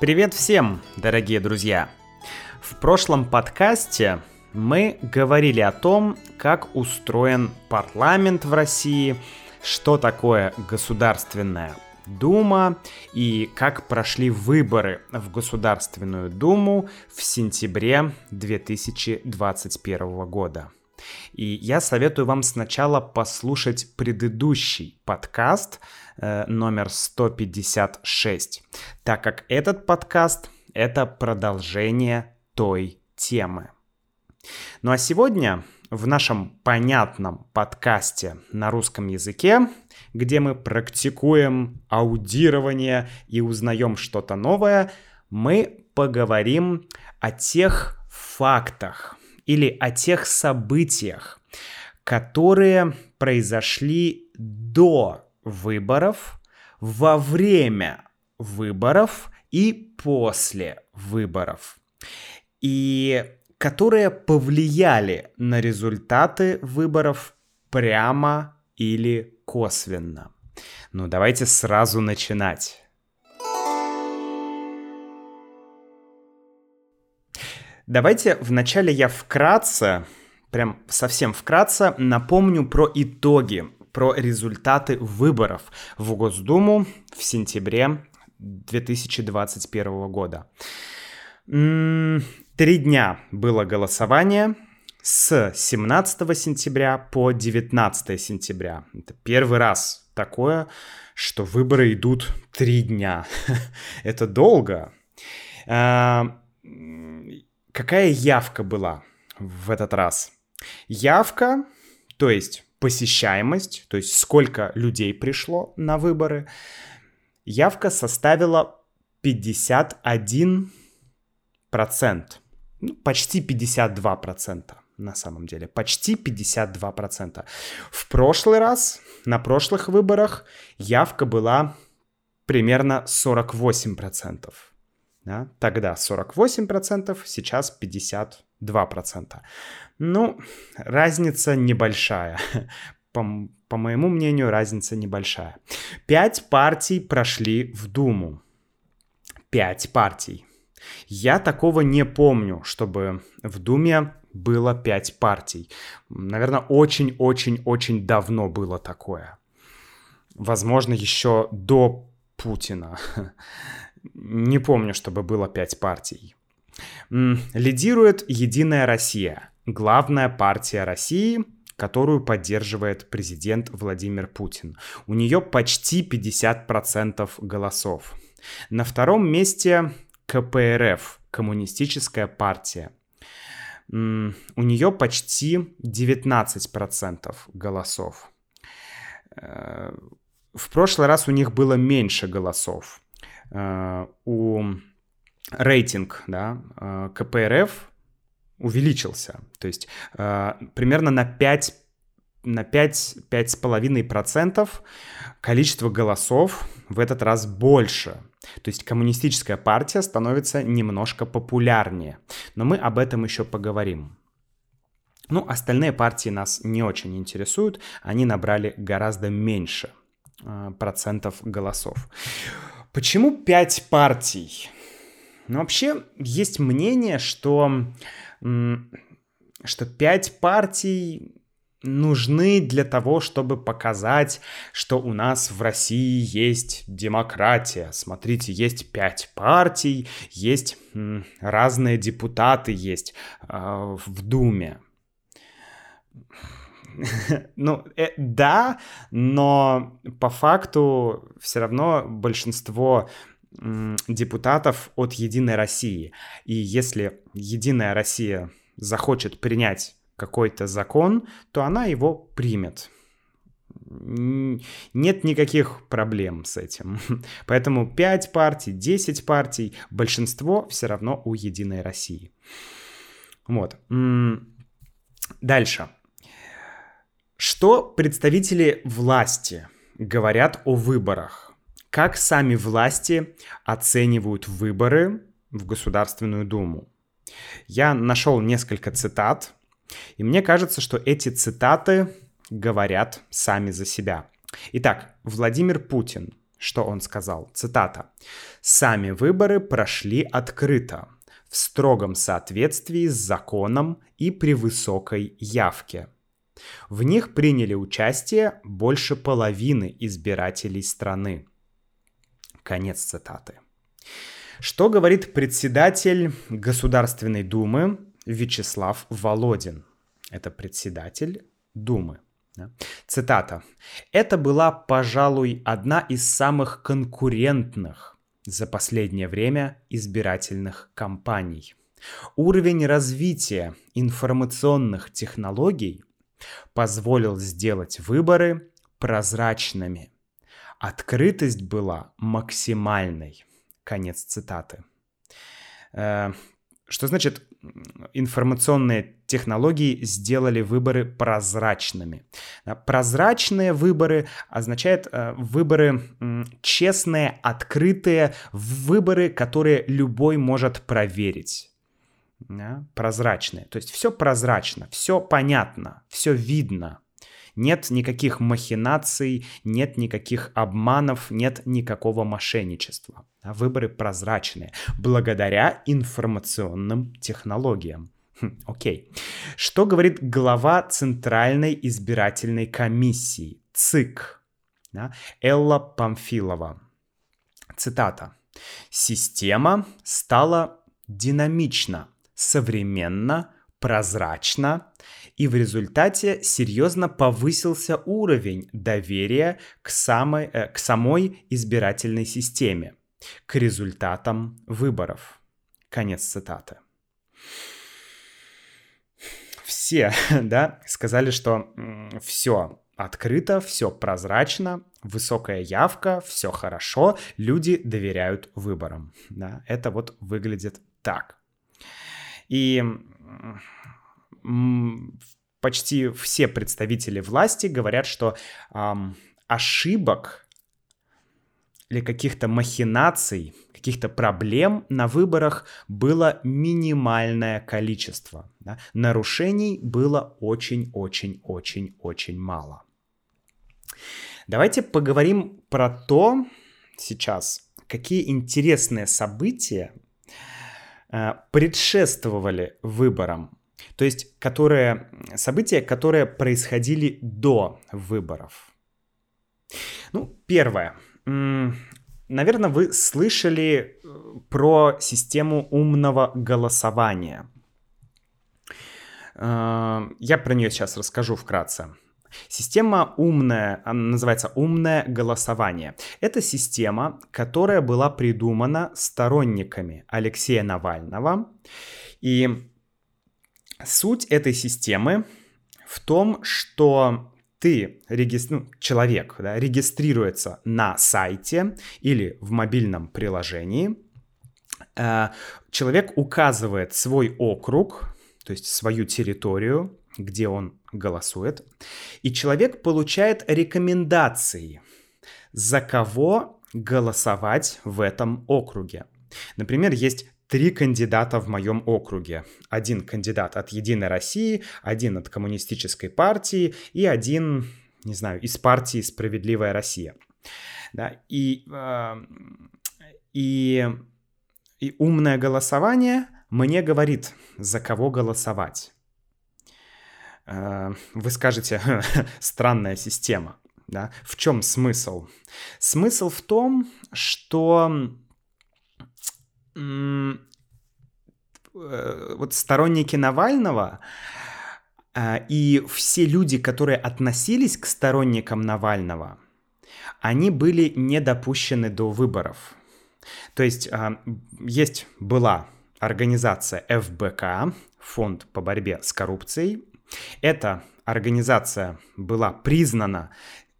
Привет всем, дорогие друзья! В прошлом подкасте мы говорили о том, как устроен парламент в России, что такое Государственная Дума и как прошли выборы в Государственную Думу в сентябре 2021 года. И я советую вам сначала послушать предыдущий подкаст э, номер 156, так как этот подкаст — это продолжение той темы. Ну а сегодня в нашем понятном подкасте на русском языке, где мы практикуем аудирование и узнаем что-то новое, мы поговорим о тех фактах или о тех событиях, которые произошли до выборов, во время выборов и после выборов. И которые повлияли на результаты выборов прямо или косвенно. Ну, давайте сразу начинать. Давайте вначале я вкратце, прям совсем вкратце, напомню про итоги, про результаты выборов в Госдуму в сентябре 2021 года. Три дня было голосование с 17 сентября по 19 сентября. Это первый раз такое, что выборы идут три дня. Это долго. Какая явка была в этот раз? Явка, то есть посещаемость, то есть сколько людей пришло на выборы, явка составила 51 процент ну, почти 52% на самом деле. Почти 52%. В прошлый раз, на прошлых выборах, явка была примерно 48%. Да? Тогда 48%, сейчас 52%. Ну, разница небольшая. По, по моему мнению, разница небольшая. Пять партий прошли в Думу. Пять партий. Я такого не помню, чтобы в Думе было пять партий. Наверное, очень-очень-очень давно было такое. Возможно, еще до Путина. Не помню, чтобы было пять партий. Лидирует Единая Россия, главная партия России, которую поддерживает президент Владимир Путин. У нее почти 50% голосов. На втором месте КПРФ, Коммунистическая партия. У нее почти 19% голосов. Э, в прошлый раз у них было меньше голосов. Э, у рейтинг да, э, КПРФ увеличился. То есть примерно на 5 на 5-5,5% количество голосов в этот раз больше. То есть коммунистическая партия становится немножко популярнее. Но мы об этом еще поговорим. Ну, остальные партии нас не очень интересуют. Они набрали гораздо меньше э, процентов голосов. Почему 5 партий? Ну, вообще, есть мнение, что, что 5 партий нужны для того, чтобы показать, что у нас в России есть демократия. Смотрите, есть пять партий, есть разные депутаты есть э, в Думе. Ну, э, да, но по факту все равно большинство депутатов от Единой России. И если Единая Россия захочет принять какой-то закон, то она его примет. Нет никаких проблем с этим. Поэтому 5 партий, 10 партий, большинство все равно у Единой России. Вот. Дальше. Что представители власти говорят о выборах? Как сами власти оценивают выборы в Государственную Думу? Я нашел несколько цитат и мне кажется, что эти цитаты говорят сами за себя. Итак, Владимир Путин что он сказал. Цитата. «Сами выборы прошли открыто, в строгом соответствии с законом и при высокой явке. В них приняли участие больше половины избирателей страны». Конец цитаты. Что говорит председатель Государственной Думы Вячеслав Володин? Это председатель Думы. Цитата. «Это была, пожалуй, одна из самых конкурентных за последнее время избирательных кампаний. Уровень развития информационных технологий позволил сделать выборы прозрачными. Открытость была максимальной. Конец цитаты. Э, что значит информационные технологии сделали выборы прозрачными? Прозрачные выборы означает э, выборы честные, открытые, выборы, которые любой может проверить. Прозрачные. То есть все прозрачно, все понятно, все видно. Нет никаких махинаций, нет никаких обманов, нет никакого мошенничества. Выборы прозрачные, благодаря информационным технологиям. Хм, окей. Что говорит глава Центральной избирательной комиссии, ЦИК, да, Элла Памфилова? Цитата. «Система стала динамична, современна, прозрачна, и в результате серьезно повысился уровень доверия к, самой, э, к самой избирательной системе, к результатам выборов. Конец цитаты. Все, да, сказали, что все открыто, все прозрачно, высокая явка, все хорошо, люди доверяют выборам. Да, это вот выглядит так. И почти все представители власти говорят, что эм, ошибок или каких-то махинаций, каких-то проблем на выборах было минимальное количество. Да? Нарушений было очень-очень-очень-очень мало. Давайте поговорим про то сейчас, какие интересные события предшествовали выборам то есть которые, события, которые происходили до выборов. Ну, первое. Наверное, вы слышали э, про систему умного голосования. Э, я про нее сейчас расскажу вкратце. Система умная, она называется умное голосование. Это система, которая была придумана сторонниками Алексея Навального. И Суть этой системы в том, что ты, регистр... ну, человек, да, регистрируется на сайте или в мобильном приложении, э, человек указывает свой округ, то есть свою территорию, где он голосует, и человек получает рекомендации, за кого голосовать в этом округе. Например, есть три кандидата в моем округе. Один кандидат от Единой России, один от Коммунистической партии и один, не знаю, из партии «Справедливая Россия». Да, и, э, и, и умное голосование мне говорит, за кого голосовать. Э, вы скажете, странная система. Да? В чем смысл? Смысл в том, что Э, вот сторонники Навального э, и все люди, которые относились к сторонникам Навального, они были не допущены до выборов. То есть есть была организация ФБК, Фонд по борьбе с коррупцией. Эта организация была признана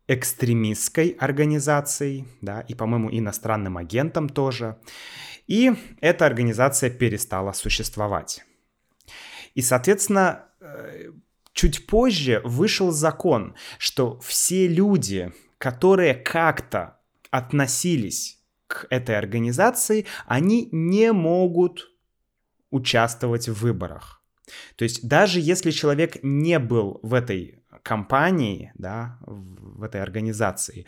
экстремистской организацией, да, и, по-моему, иностранным агентом тоже. И эта организация перестала существовать. И, соответственно, э, чуть позже вышел закон, что все люди, которые как-то относились к этой организации, они не могут участвовать в выборах. То есть даже если человек не был в этой компании, да, в этой организации,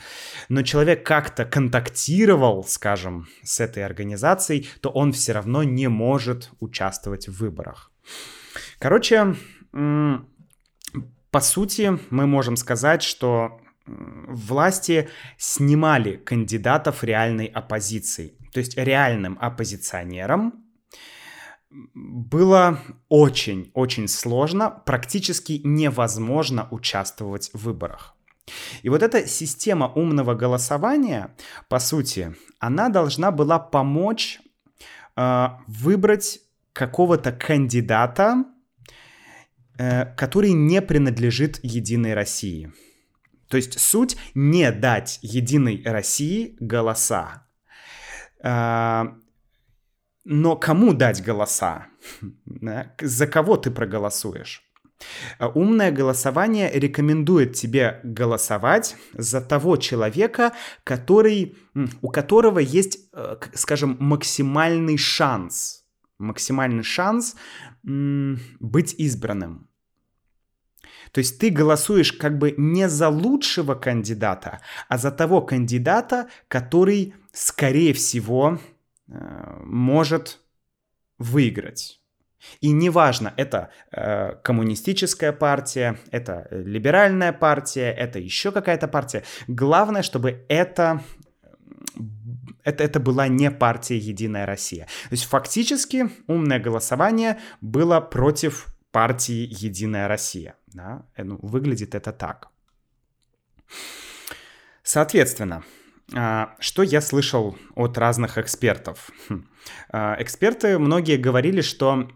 но человек как-то контактировал, скажем, с этой организацией, то он все равно не может участвовать в выборах. Короче, по сути, мы можем сказать, что власти снимали кандидатов реальной оппозиции. То есть реальным оппозиционерам было очень-очень сложно, практически невозможно участвовать в выборах. И вот эта система умного голосования, по сути, она должна была помочь э, выбрать какого-то кандидата, э, который не принадлежит Единой России. То есть суть не дать Единой России голоса. Э, но кому дать голоса? За кого ты проголосуешь? А умное голосование рекомендует тебе голосовать за того человека, который, у которого есть, э, скажем, максимальный шанс, максимальный шанс быть избранным. То есть ты голосуешь как бы не за лучшего кандидата, а за того кандидата, который, скорее всего, может выиграть. И неважно, это э, коммунистическая партия, это либеральная партия, это еще какая-то партия. Главное, чтобы это, это, это была не партия Единая Россия. То есть фактически умное голосование было против партии Единая Россия. Да? Э, ну, выглядит это так. Соответственно, что я слышал от разных экспертов? Хм. А, эксперты многие говорили, что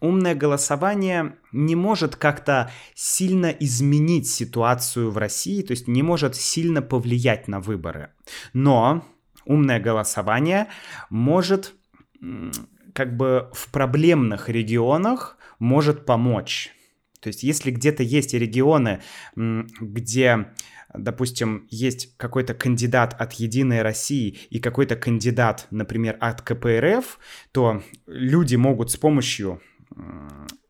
умное голосование не может как-то сильно изменить ситуацию в России, то есть не может сильно повлиять на выборы. Но умное голосование может как бы в проблемных регионах может помочь. То есть если где-то есть регионы, где допустим, есть какой-то кандидат от Единой России и какой-то кандидат, например, от КПРФ, то люди могут с помощью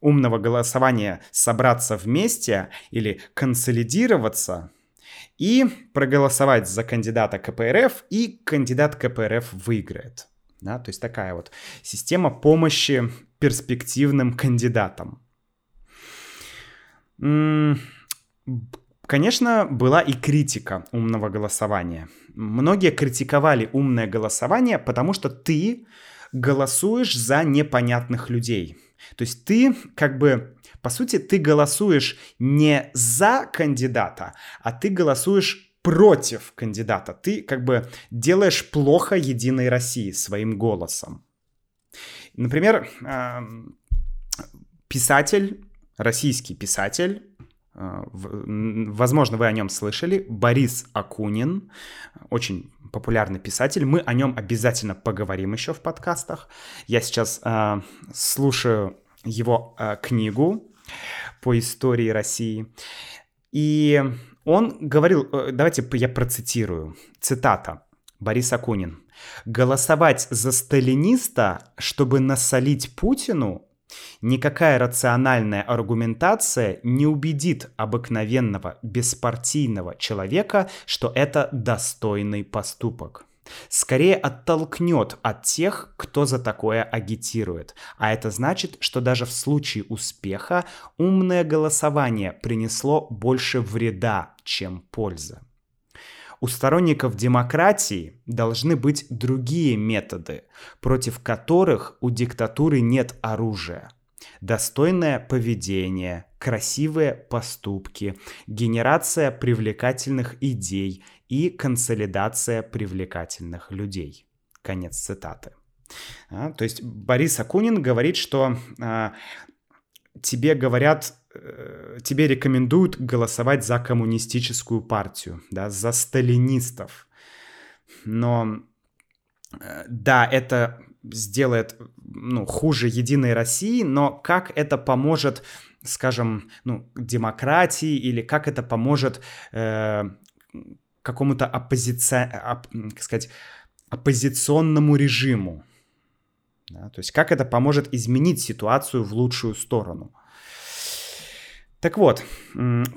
умного голосования собраться вместе или консолидироваться и проголосовать за кандидата КПРФ, и кандидат КПРФ выиграет. Да, то есть такая вот система помощи перспективным кандидатам. Конечно, была и критика умного голосования. Многие критиковали умное голосование, потому что ты голосуешь за непонятных людей. То есть ты как бы, по сути, ты голосуешь не за кандидата, а ты голосуешь против кандидата. Ты как бы делаешь плохо Единой России своим голосом. Например, писатель, российский писатель возможно, вы о нем слышали. Борис Акунин, очень популярный писатель. Мы о нем обязательно поговорим еще в подкастах. Я сейчас э, слушаю его э, книгу по истории России. И он говорил, давайте я процитирую, цитата. Борис Акунин. «Голосовать за сталиниста, чтобы насолить Путину, Никакая рациональная аргументация не убедит обыкновенного беспартийного человека, что это достойный поступок. Скорее оттолкнет от тех, кто за такое агитирует. А это значит, что даже в случае успеха умное голосование принесло больше вреда, чем пользы. У сторонников демократии должны быть другие методы, против которых у диктатуры нет оружия. Достойное поведение, красивые поступки, генерация привлекательных идей и консолидация привлекательных людей. Конец цитаты. А, то есть Борис Акунин говорит, что а, тебе говорят Э, тебе рекомендуют голосовать за коммунистическую партию, да, за сталинистов. Но э, да, это сделает ну, хуже Единой России, но как это поможет, скажем, ну, демократии или как это поможет э, какому-то оппозиция, оп, сказать, оппозиционному режиму? Да? То есть как это поможет изменить ситуацию в лучшую сторону. Так вот,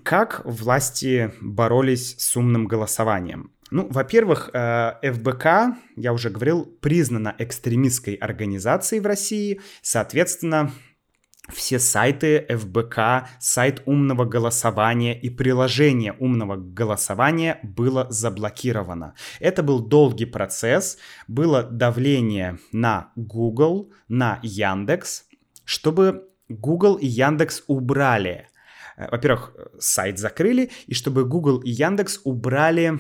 как власти боролись с умным голосованием? Ну, во-первых, э, ФБК, я уже говорил, признана экстремистской организацией в России. Соответственно, все сайты ФБК, сайт умного голосования и приложение умного голосования было заблокировано. Это был долгий процесс, было давление на Google, на Яндекс, чтобы Google и Яндекс убрали. Э, во-первых, сайт закрыли, и чтобы Google и Яндекс убрали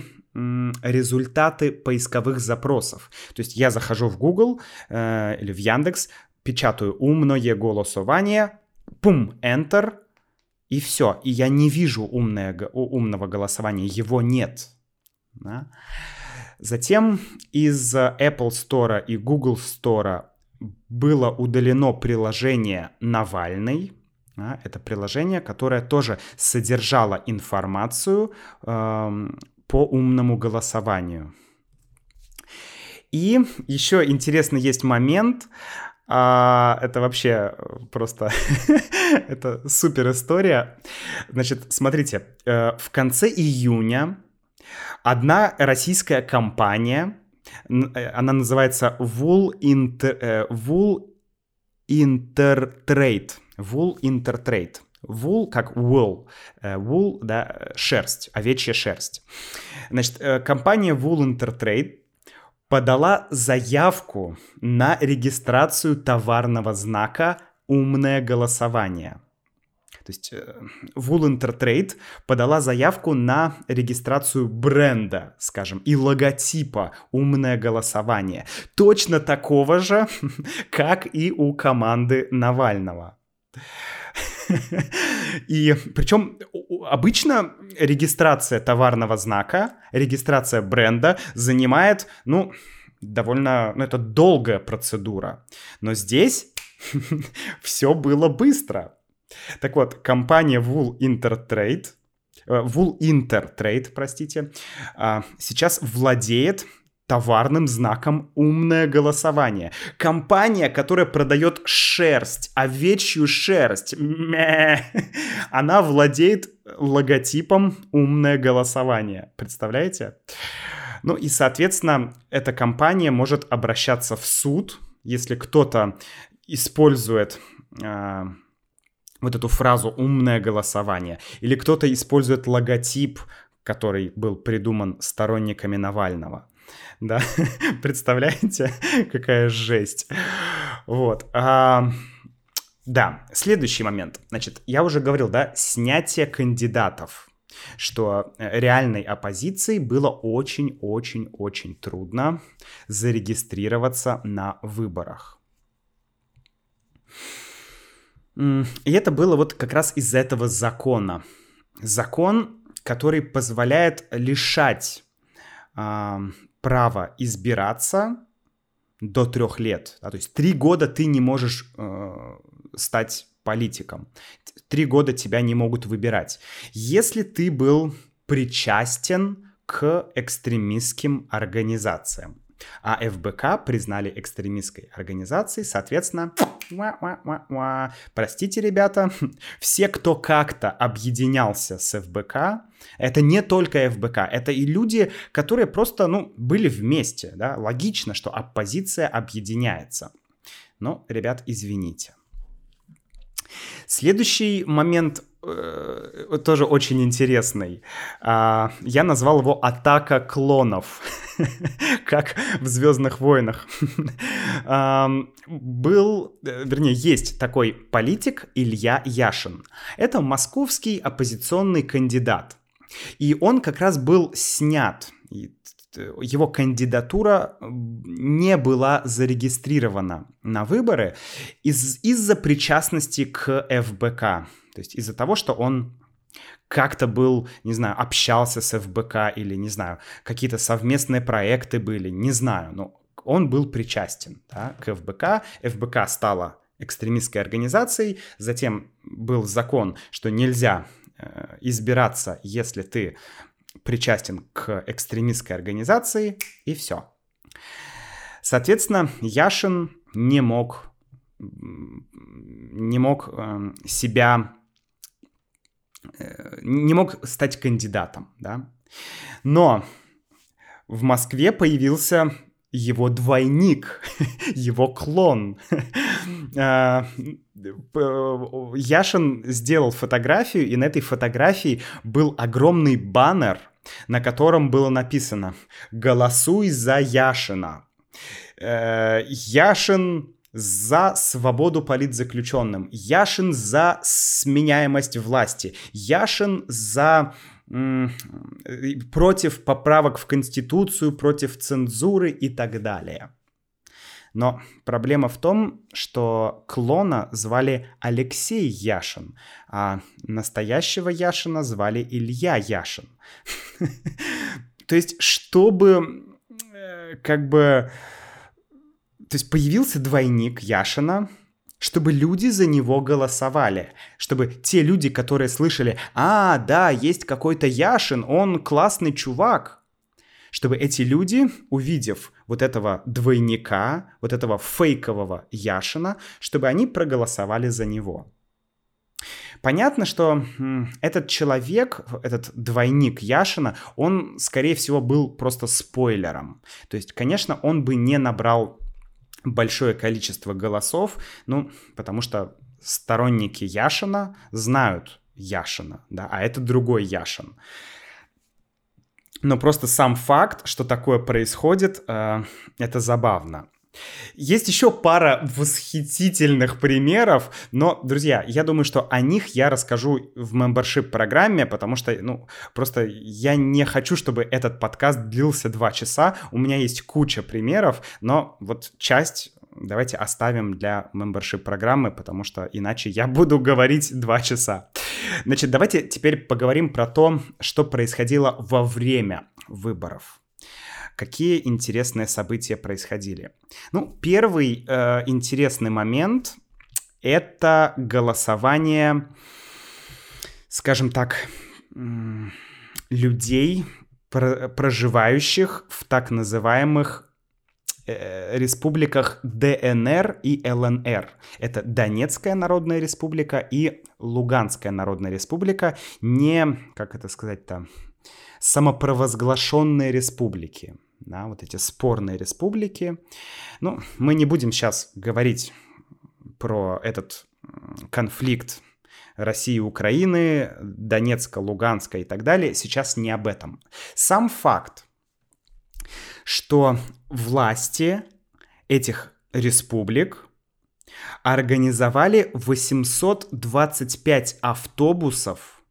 результаты поисковых запросов. То есть я захожу в Google э, или в Яндекс, печатаю умное голосование, пум, Enter, и все. И я не вижу умное, умного голосования, его нет. Да? Затем из Apple Store и Google Store было удалено приложение Навальный. Да? Это приложение, которое тоже содержало информацию э, по умному голосованию. И еще интересный есть момент. А, это вообще просто это супер история. Значит, смотрите, э, в конце июня одна российская компания, э, она называется Wool, Inter, Wool Intertrade. Wool Intertrade. Wool как wool. Э, wool, да, шерсть, овечья шерсть. Значит, компания Wool Intertrade подала заявку на регистрацию товарного знака «Умное голосование». То есть Wool э, Intertrade подала заявку на регистрацию бренда, скажем, и логотипа «Умное голосование». Точно такого же, как и у команды Навального. И причем обычно регистрация товарного знака, регистрация бренда занимает, ну, довольно, ну, это долгая процедура. Но здесь все было быстро. Так вот, компания Wool Intertrade, э, Wool Intertrade, простите, а, сейчас владеет товарным знаком «умное голосование». Компания, которая продает шерсть, овечью шерсть, мэ, она владеет логотипом «умное голосование». Представляете? Ну и, соответственно, эта компания может обращаться в суд, если кто-то использует э, вот эту фразу «умное голосование», или кто-то использует логотип, который был придуман сторонниками Навального. Да, представляете, какая жесть. Вот. А, да, следующий момент. Значит, я уже говорил, да, снятие кандидатов что реальной оппозиции было очень-очень-очень трудно зарегистрироваться на выборах. И это было вот как раз из-за этого закона. Закон, который позволяет лишать право избираться до трех лет. Да, то есть три года ты не можешь э, стать политиком. Три года тебя не могут выбирать. Если ты был причастен к экстремистским организациям. А ФБК признали экстремистской организацией, соответственно, простите, ребята, все, кто как-то объединялся с ФБК, это не только ФБК, это и люди, которые просто, ну, были вместе, да, логично, что оппозиция объединяется. Но, ребят, извините. Следующий момент тоже очень интересный. Э, я назвал его «Атака клонов», как в «Звездных войнах». э, был, вернее, есть такой политик Илья Яшин. Это московский оппозиционный кандидат. И он как раз был снят его кандидатура не была зарегистрирована на выборы из- из-за причастности к ФБК. То есть из-за того, что он как-то был, не знаю, общался с ФБК или, не знаю, какие-то совместные проекты были, не знаю, но он был причастен да, к ФБК. ФБК стала экстремистской организацией, затем был закон, что нельзя э, избираться, если ты причастен к экстремистской организации, и все. Соответственно, Яшин не мог, не мог э, себя, э, не мог стать кандидатом, да. Но в Москве появился его двойник, его клон. А, Яшин сделал фотографию, и на этой фотографии был огромный баннер, на котором было написано «Голосуй за Яшина». Э, Яшин за свободу политзаключенным, Яшин за сменяемость власти, Яшин за против поправок в Конституцию, против цензуры и так далее. Но проблема в том, что клона звали Алексей Яшин, а настоящего Яшина звали Илья Яшин. То есть, чтобы э, как бы... То есть появился двойник Яшина, чтобы люди за него голосовали, чтобы те люди, которые слышали, а, да, есть какой-то Яшин, он классный чувак, чтобы эти люди, увидев вот этого двойника, вот этого фейкового Яшина, чтобы они проголосовали за него. Понятно, что этот человек, этот двойник Яшина, он, скорее всего, был просто спойлером. То есть, конечно, он бы не набрал большое количество голосов, ну, потому что сторонники Яшина знают Яшина, да, а это другой Яшин. Но просто сам факт, что такое происходит, э, это забавно. Есть еще пара восхитительных примеров, но, друзья, я думаю, что о них я расскажу в мембершип программе, потому что, ну, просто я не хочу, чтобы этот подкаст длился два часа. У меня есть куча примеров, но вот часть давайте оставим для membership программы, потому что иначе я буду говорить два часа. Значит, давайте теперь поговорим про то, что происходило во время выборов. Какие интересные события происходили? Ну, первый э, интересный момент — это голосование, скажем так, людей, проживающих в так называемых Э, республиках ДНР и ЛНР. Это Донецкая Народная Республика и Луганская Народная Республика. Не, как это сказать-то, самопровозглашенные республики. Да, вот эти спорные республики. Ну, мы не будем сейчас говорить про этот конфликт России Украины, Донецка, Луганска и так далее. Сейчас не об этом. Сам факт, что власти этих республик организовали 825 автобусов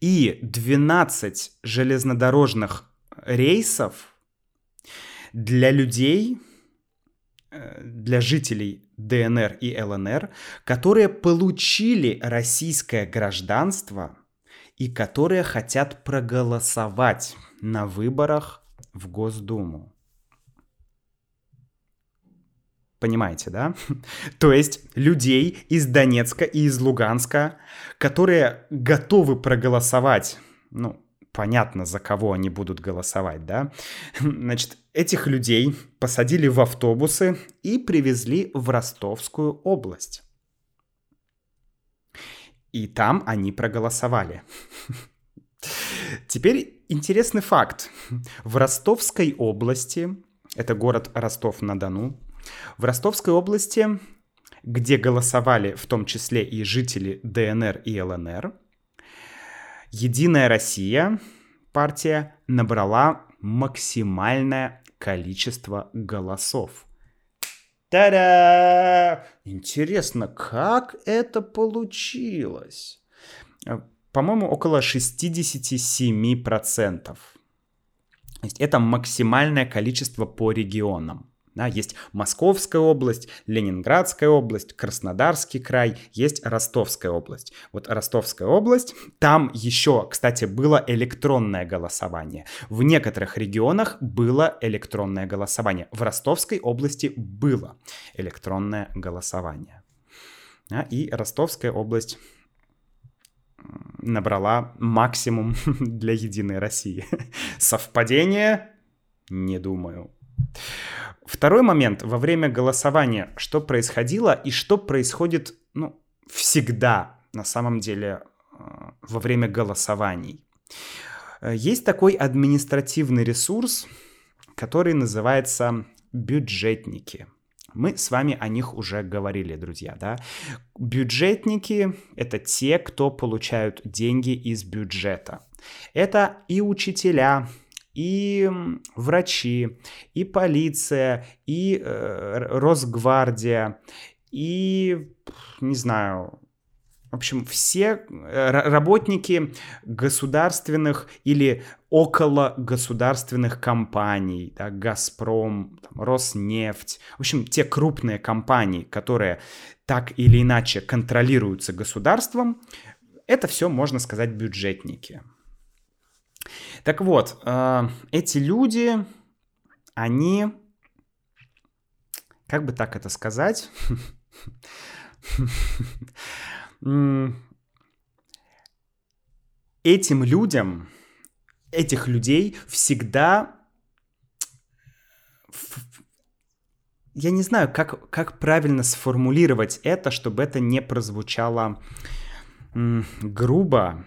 и 12 железнодорожных рейсов для людей, э, для жителей ДНР и ЛНР, которые получили российское гражданство и которые хотят проголосовать на выборах в Госдуму. Понимаете, да? То есть людей из Донецка и из Луганска, которые готовы проголосовать, ну, понятно, за кого они будут голосовать, да? Значит, этих людей посадили в автобусы и привезли в Ростовскую область. И там они проголосовали. Теперь интересный факт. В Ростовской области, это город Ростов-на-Дону, в Ростовской области, где голосовали в том числе и жители ДНР и ЛНР, Единая Россия, партия, набрала максимальное количество голосов. Та-да! Интересно, как это получилось? По-моему, около 67%. То есть это максимальное количество по регионам. Да, есть Московская область, Ленинградская область, Краснодарский край, есть Ростовская область. Вот Ростовская область, там еще, кстати, было электронное голосование. В некоторых регионах было электронное голосование. В Ростовской области было электронное голосование. Да, и Ростовская область набрала максимум для Единой России. Совпадение? Не думаю. Второй момент. Во время голосования что происходило и что происходит ну, всегда на самом деле э, во время голосований. Э, есть такой административный ресурс, который называется бюджетники. Мы с вами о них уже говорили, друзья, да? Бюджетники — это те, кто получают деньги из бюджета. Это и учителя, и врачи, и полиция, и э, Росгвардия, и, не знаю, в общем, все э, работники государственных или около государственных компаний, да, Газпром, там, Роснефть, в общем, те крупные компании, которые так или иначе контролируются государством, это все, можно сказать, бюджетники. Так вот, э, эти люди, они, как бы так это сказать, этим людям, этих людей всегда я не знаю, как, как правильно сформулировать это, чтобы это не прозвучало грубо,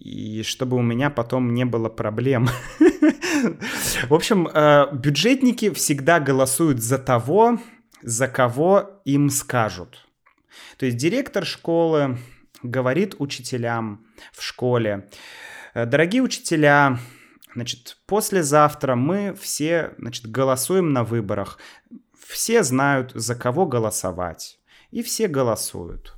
и чтобы у меня потом не было проблем. В общем, э, бюджетники всегда голосуют за того, за кого им скажут. То есть директор школы говорит учителям в школе, «Э, дорогие учителя, значит, послезавтра мы все, значит, голосуем на выборах. Все знают, за кого голосовать. И все голосуют.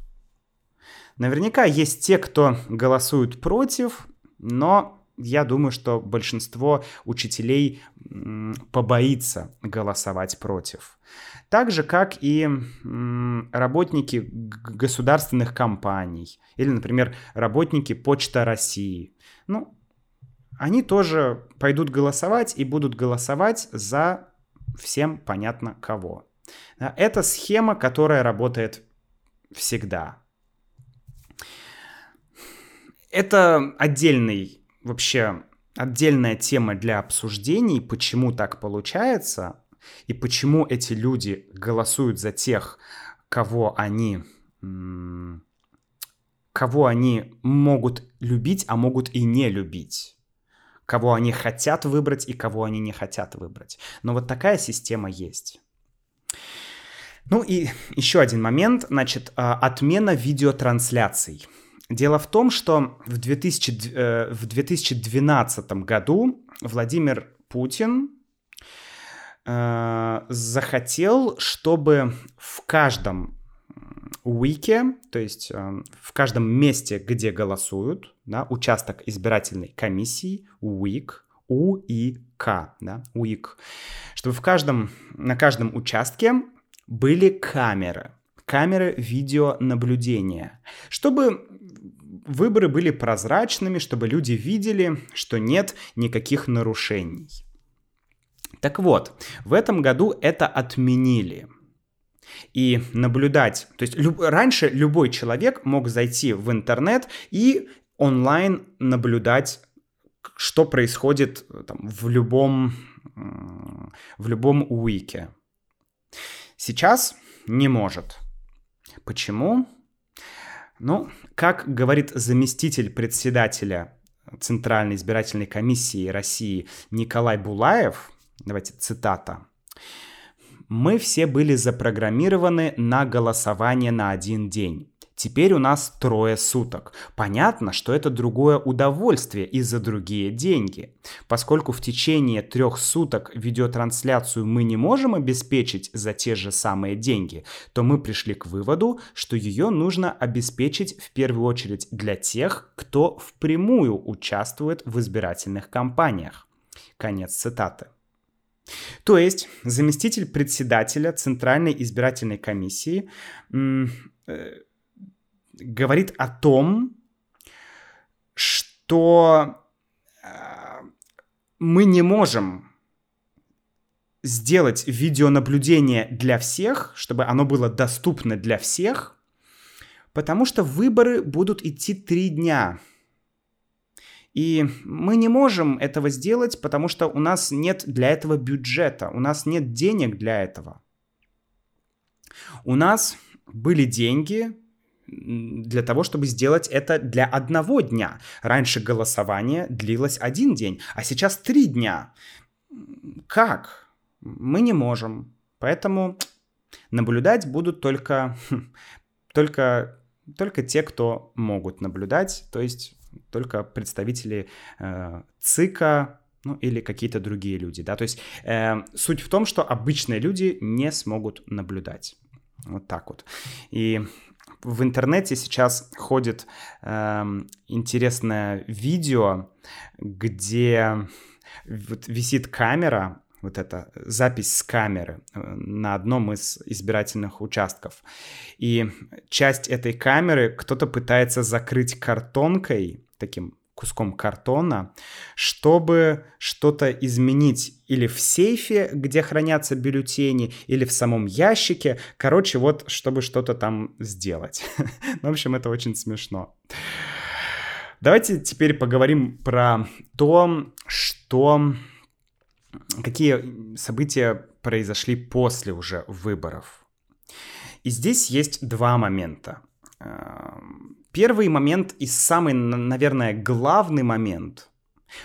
Наверняка есть те, кто голосуют против, но я думаю, что большинство учителей побоится голосовать против. Так же, как и работники государственных компаний или, например, работники Почта России. Ну, они тоже пойдут голосовать и будут голосовать за всем понятно кого. Это схема, которая работает всегда. Это отдельный, вообще отдельная тема для обсуждений, почему так получается и почему эти люди голосуют за тех, кого они кого они могут любить, а могут и не любить. Кого они хотят выбрать и кого они не хотят выбрать. Но вот такая система есть. Ну и еще один момент, значит, а, отмена видеотрансляций. Дело в том, что в, 2000, э, в 2012 году Владимир Путин э, захотел, чтобы в каждом уике, то есть э, в каждом месте, где голосуют, да, участок избирательной комиссии, УИК, У и К, да, УИК, чтобы в каждом, на каждом участке были камеры, камеры видеонаблюдения, чтобы выборы были прозрачными, чтобы люди видели, что нет никаких нарушений. Так вот, в этом году это отменили. И наблюдать, то есть люб, раньше любой человек мог зайти в интернет и онлайн наблюдать, что происходит там, в любом в любом уике. Сейчас не может. Почему? Ну, как говорит заместитель председателя Центральной избирательной комиссии России Николай Булаев, давайте цитата, «Мы все были запрограммированы на голосование на один день. Теперь у нас трое суток. Понятно, что это другое удовольствие и за другие деньги. Поскольку в течение трех суток видеотрансляцию мы не можем обеспечить за те же самые деньги, то мы пришли к выводу, что ее нужно обеспечить в первую очередь для тех, кто впрямую участвует в избирательных кампаниях. Конец цитаты. То есть заместитель председателя Центральной избирательной комиссии э, говорит о том, что э, мы не можем сделать видеонаблюдение для всех, чтобы оно было доступно для всех, потому что выборы будут идти три дня. И мы не можем этого сделать, потому что у нас нет для этого бюджета, у нас нет денег для этого. У нас были деньги для того, чтобы сделать это для одного дня. Раньше голосование длилось один день, а сейчас три дня. Как? Мы не можем. Поэтому наблюдать будут только, только, только те, кто могут наблюдать, то есть только представители э, ЦИКа, ну или какие-то другие люди, да, то есть э, суть в том, что обычные люди не смогут наблюдать. Вот так вот. И в интернете сейчас ходит э, интересное видео, где вот висит камера, вот эта запись с камеры э, на одном из избирательных участков. И часть этой камеры кто-то пытается закрыть картонкой, таким куском картона, чтобы что-то изменить или в сейфе, где хранятся бюллетени, или в самом ящике. Короче, вот, чтобы что-то там сделать. В общем, это очень смешно. Давайте теперь поговорим про то, что... Какие события произошли после уже выборов. И здесь есть два момента. Эм, Первый момент и самый, наверное, главный момент –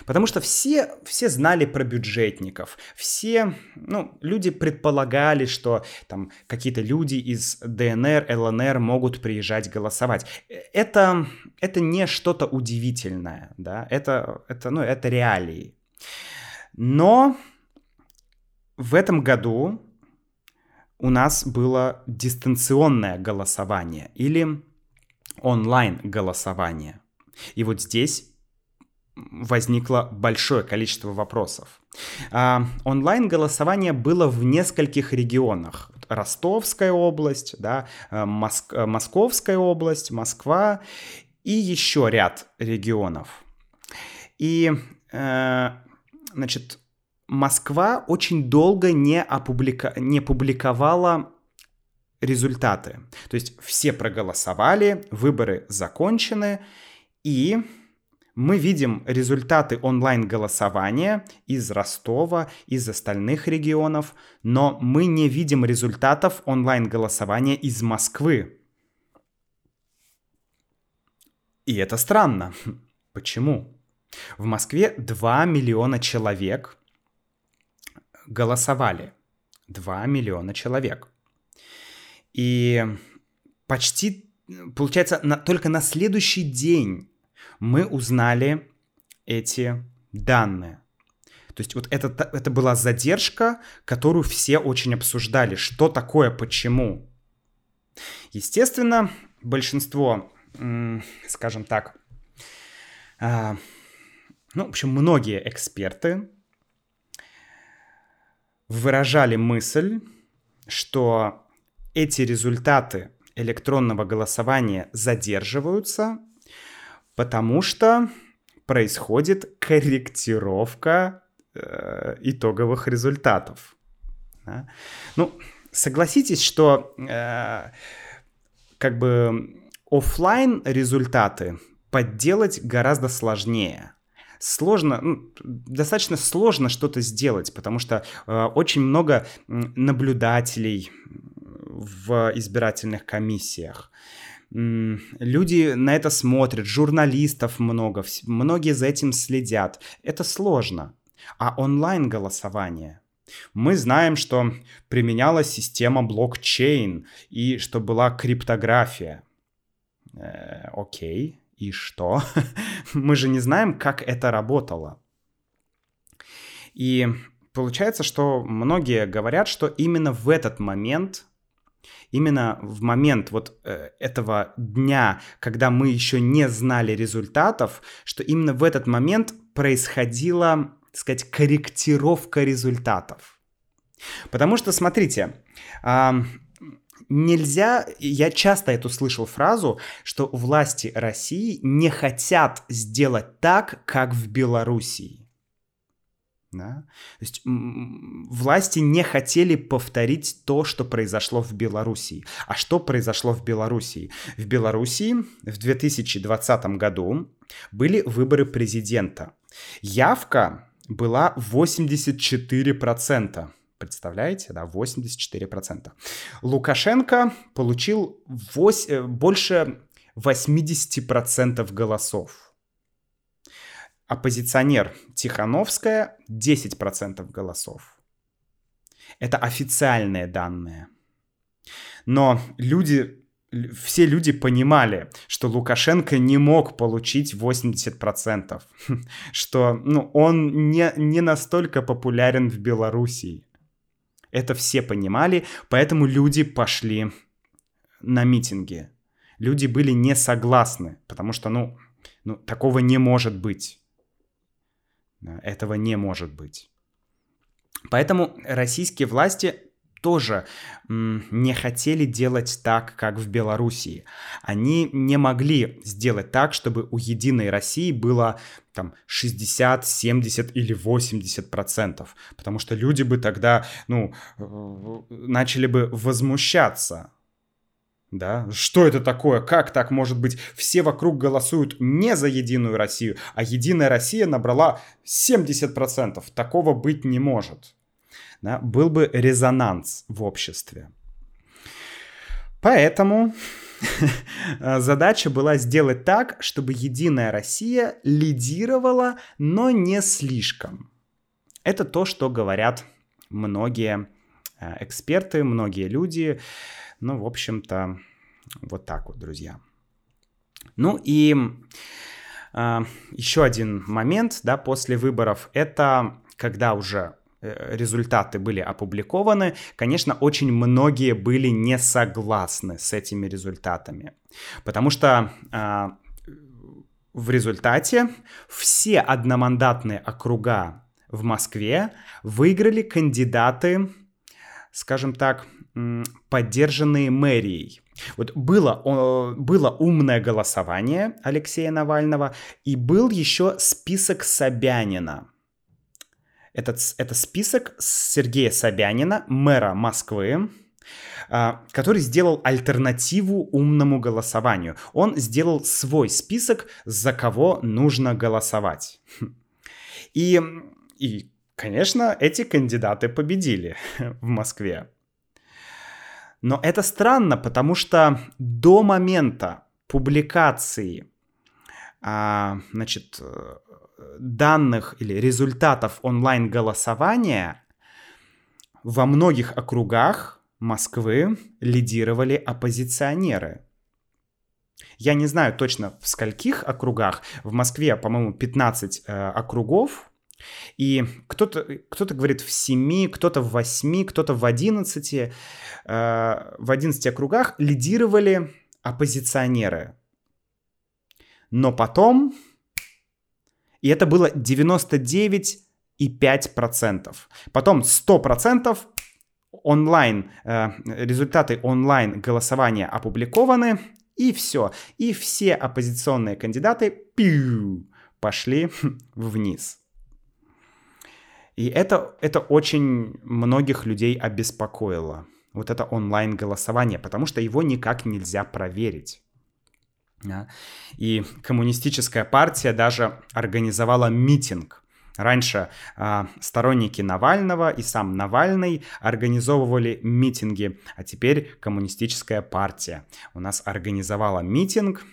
Потому что все, все знали про бюджетников, все ну, люди предполагали, что там какие-то люди из ДНР, ЛНР могут приезжать голосовать. Это, это не что-то удивительное, да, это, это, ну, это реалии. Но в этом году у нас было дистанционное голосование или онлайн-голосование. И вот здесь возникло большое количество вопросов. А, онлайн-голосование было в нескольких регионах. Ростовская область, да, э, Моск... Э, Московская область, Москва и еще ряд регионов. И, э, значит, Москва очень долго не, опублика... не публиковала результаты. То есть все проголосовали, выборы закончены, и мы видим результаты онлайн-голосования из Ростова, из остальных регионов, но мы не видим результатов онлайн-голосования из Москвы. И это странно. Почему? В Москве 2 миллиона человек голосовали. 2 миллиона человек. И почти, получается, на, только на следующий день мы узнали эти данные. То есть вот это, это была задержка, которую все очень обсуждали. Что такое, почему? Естественно, большинство, скажем так, а, ну, в общем, многие эксперты выражали мысль, что эти результаты электронного голосования задерживаются, потому что происходит корректировка э, итоговых результатов. Да? Ну, согласитесь, что э, как бы офлайн результаты подделать гораздо сложнее. Сложно, ну, достаточно сложно что-то сделать, потому что э, очень много наблюдателей, в избирательных комиссиях. Люди на это смотрят, журналистов много, многие за этим следят. Это сложно. А онлайн-голосование? Мы знаем, что применялась система блокчейн и что была криптография. Э, окей, и что? Мы же не знаем, как это работало. И получается, что многие говорят, что именно в этот момент именно в момент вот э, этого дня, когда мы еще не знали результатов, что именно в этот момент происходила, так сказать, корректировка результатов. Потому что, смотрите, нельзя, я часто эту слышал фразу, что власти России не хотят сделать так, как в Белоруссии. Да? То есть власти не хотели повторить то, что произошло в Белоруссии. А что произошло в Белоруссии? В Белоруссии в 2020 году были выборы президента. Явка была 84%. Представляете, да, 84%. Лукашенко получил 8, э, больше 80% голосов. Оппозиционер Тихановская 10% голосов. Это официальные данные. Но люди, все люди понимали, что Лукашенко не мог получить 80%, что ну, он не, не настолько популярен в Белоруссии. Это все понимали, поэтому люди пошли на митинги. Люди были не согласны, потому что, ну, ну такого не может быть. Этого не может быть. Поэтому российские власти тоже не хотели делать так, как в Белоруссии. Они не могли сделать так, чтобы у Единой России было там 60, 70 или 80 процентов, потому что люди бы тогда, ну, э, начали бы возмущаться. Да, что это такое? Как так может быть? Все вокруг голосуют не за Единую Россию, а Единая Россия набрала 70%. Такого быть не может да, был бы резонанс в обществе. Поэтому задача была сделать так, чтобы Единая Россия лидировала, но не слишком. Это то, что говорят многие э, эксперты, многие люди. Ну, в общем-то, вот так вот, друзья. Ну и э, еще один момент, да, после выборов, это когда уже Э, результаты были опубликованы, конечно, очень многие были не согласны с этими результатами, потому что э, в результате все одномандатные округа в Москве выиграли кандидаты, скажем так, поддержанные мэрией. Вот было, было умное голосование Алексея Навального и был еще список Собянина – этот, это список Сергея Собянина, мэра Москвы, а, который сделал альтернативу умному голосованию. Он сделал свой список, за кого нужно голосовать. И, и конечно, эти кандидаты победили в Москве. Но это странно, потому что до момента публикации а, значит, данных или результатов онлайн-голосования во многих округах Москвы лидировали оппозиционеры. Я не знаю точно в скольких округах. В Москве, по-моему, 15 э, округов. И кто-то кто говорит в 7, кто-то в 8, кто-то в 11. Э, в 11 округах лидировали оппозиционеры. Но потом и это было 99,5%. Потом 100% онлайн, э, результаты онлайн голосования опубликованы, и все. И все оппозиционные кандидаты пиу, пошли вниз. И это, это очень многих людей обеспокоило. Вот это онлайн голосование, потому что его никак нельзя проверить. Да? И коммунистическая партия даже организовала митинг. Раньше э, сторонники Навального и сам Навальный организовывали митинги, а теперь коммунистическая партия у нас организовала митинг.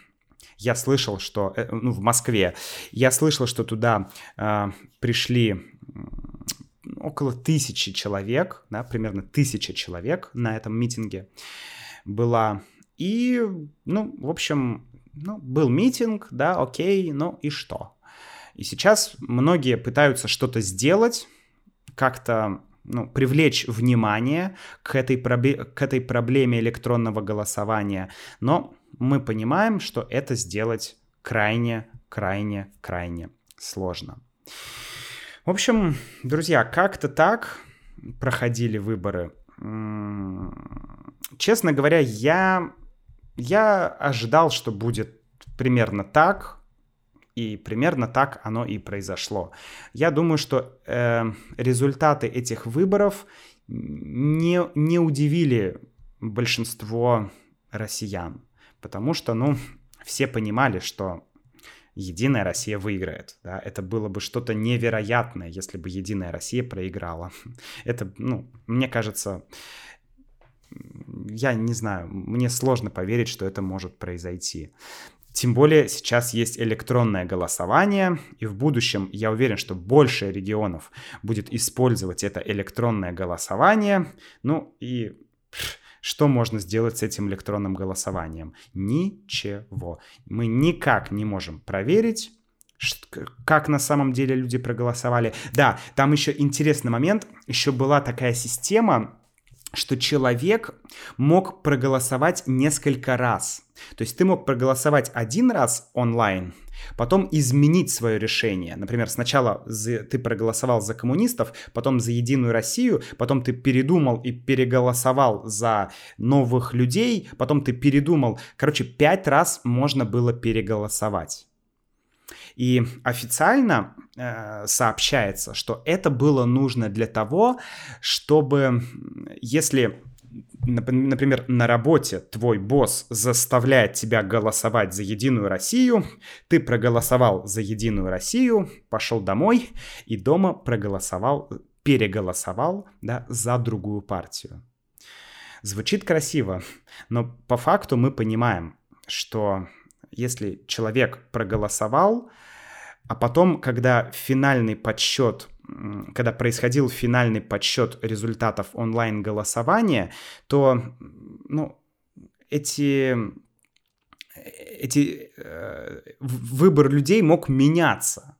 Я слышал, что э, ну, в Москве, я слышал, что туда э, пришли около тысячи человек, да, примерно тысяча человек на этом митинге была. И, ну, в общем, ну, был митинг, да, окей, ну и что? И сейчас многие пытаются что-то сделать, как-то ну, привлечь внимание к этой, проби- к этой проблеме электронного голосования, но мы понимаем, что это сделать крайне, крайне, крайне сложно. В общем, друзья, как-то так проходили выборы. Честно говоря, я я ожидал, что будет примерно так, И примерно так оно и произошло. Я думаю, что э, результаты этих выборов не, не удивили большинство россиян, потому что, ну, все понимали, что Единая Россия выиграет. Да? Это было бы что-то невероятное, если бы Единая Россия проиграла. Это, ну, мне кажется, я не знаю, мне сложно поверить, что это может произойти. Тем более сейчас есть электронное голосование, и в будущем я уверен, что больше регионов будет использовать это электронное голосование. Ну и что можно сделать с этим электронным голосованием? Ничего. Мы никак не можем проверить, как на самом деле люди проголосовали. Да, там еще интересный момент. Еще была такая система, что человек мог проголосовать несколько раз. То есть ты мог проголосовать один раз онлайн, потом изменить свое решение. Например, сначала ты проголосовал за коммунистов, потом за Единую Россию, потом ты передумал и переголосовал за новых людей, потом ты передумал. Короче, пять раз можно было переголосовать. И официально э, сообщается, что это было нужно для того, чтобы, если например, на работе твой босс заставляет тебя голосовать за Единую Россию, ты проголосовал за Единую Россию, пошел домой и дома проголосовал, переголосовал да, за другую партию. Звучит красиво, но по факту мы понимаем, что если человек проголосовал, а потом, когда финальный подсчет когда происходил финальный подсчет результатов онлайн-голосования, то ну, эти, эти э, выбор людей мог меняться.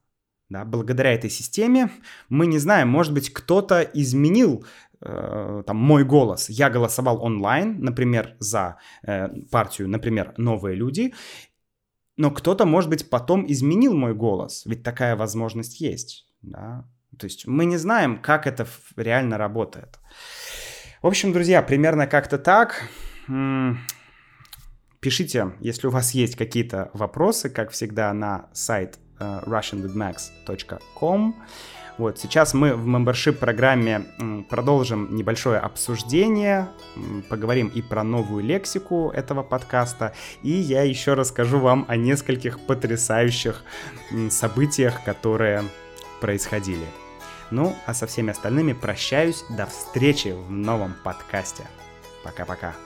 Да, благодаря этой системе мы не знаем, может быть, кто-то изменил э, там мой голос. Я голосовал онлайн, например, за э, партию, например, новые люди, но кто-то, может быть, потом изменил мой голос, ведь такая возможность есть. Да? То есть мы не знаем, как это реально работает. В общем, друзья, примерно как-то так. Пишите, если у вас есть какие-то вопросы, как всегда, на сайт uh, russianwithmax.com. Вот, сейчас мы в мембершип программе продолжим небольшое обсуждение, поговорим и про новую лексику этого подкаста, и я еще расскажу вам о нескольких потрясающих событиях, которые происходили. Ну, а со всеми остальными прощаюсь. До встречи в новом подкасте. Пока-пока.